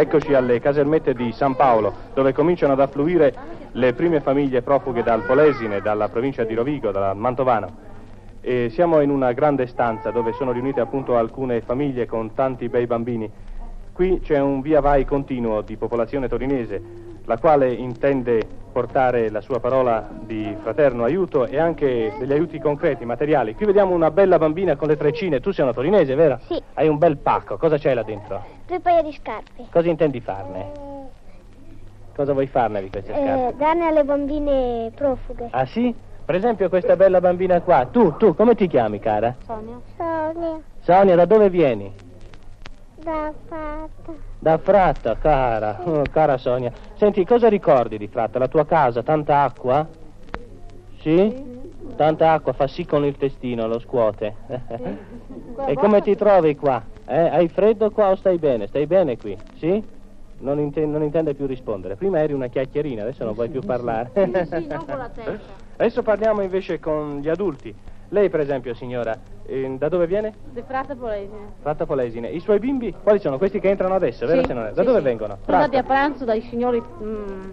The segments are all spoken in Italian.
Eccoci alle casermette di San Paolo, dove cominciano ad affluire le prime famiglie profughe dal Polesine, dalla provincia di Rovigo, dal Mantovano. E siamo in una grande stanza dove sono riunite appunto alcune famiglie con tanti bei bambini. Qui c'è un via vai continuo di popolazione torinese, la quale intende portare la sua parola di fraterno aiuto e anche degli aiuti concreti, materiali. Qui vediamo una bella bambina con le treccine. Tu sei una torinese, vero? Sì. Hai un bel pacco. Cosa c'è là dentro? Due paia di scarpe. Cosa intendi farne? Cosa vuoi farne di queste Eh, scarpe? darne alle bambine profughe. Ah sì? Per esempio questa bella bambina qua. Tu, tu, come ti chiami, cara? Sonia. Sonia. Sonia, da dove vieni? Da fatta. Da Fratta, cara. Oh, cara Sonia. Senti, cosa ricordi di Fratta? La tua casa? Tanta acqua? Sì? Tanta acqua fa sì con il testino, lo scuote. e come ti trovi qua? Eh? Hai freddo qua o stai bene? Stai bene qui? Sì? Non, inte- non intende più rispondere. Prima eri una chiacchierina, adesso non vuoi più parlare. Sì, non con la testa. Adesso parliamo invece con gli adulti. Lei, per esempio, signora, eh, da dove viene? De frate polesine. Fratta Polesine. I suoi bimbi? Quali sono? Questi che entrano adesso, vero? Sì, Se non è? Da sì, dove sì. vengono? Sono andati a pranzo dai signori mm,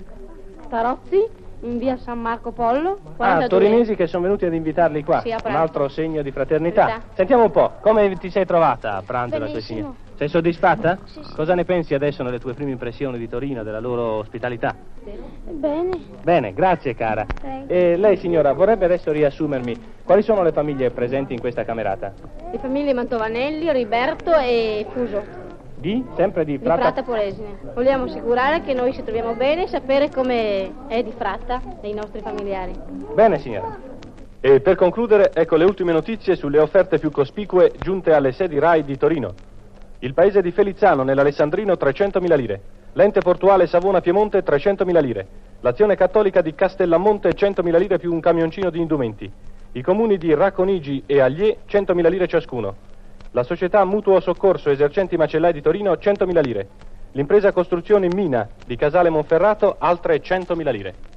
Tarozzi in via San Marco Pollo. Ah, 42. torinesi che sono venuti ad invitarli qua. Sì, a un altro segno di fraternità. Verità. Sentiamo un po', come ti sei trovata a pranzo da questi Benissimo. signori? Sei soddisfatta? Sì, sì. Cosa ne pensi adesso nelle tue prime impressioni di Torino, della loro ospitalità? Bene. Bene, grazie cara. E lei signora, vorrebbe adesso riassumermi quali sono le famiglie presenti in questa camerata? Le famiglie Mantovanelli, Riberto e Fuso Di? Sempre di di Fratta? Fratta Polesine. Vogliamo assicurare che noi ci troviamo bene e sapere come è di Fratta e i nostri familiari. Bene signora. E per concludere, ecco le ultime notizie sulle offerte più cospicue giunte alle sedi RAI di Torino. Il paese di Felizzano nell'Alessandrino 300.000 lire. L'ente portuale Savona Piemonte 300.000 lire. L'azione cattolica di Castellamonte 100.000 lire più un camioncino di indumenti. I comuni di Racconigi e Aglie 100.000 lire ciascuno. La società Mutuo Soccorso Esercenti Macellai di Torino 100.000 lire. L'impresa Costruzioni Mina di Casale Monferrato altre 100.000 lire.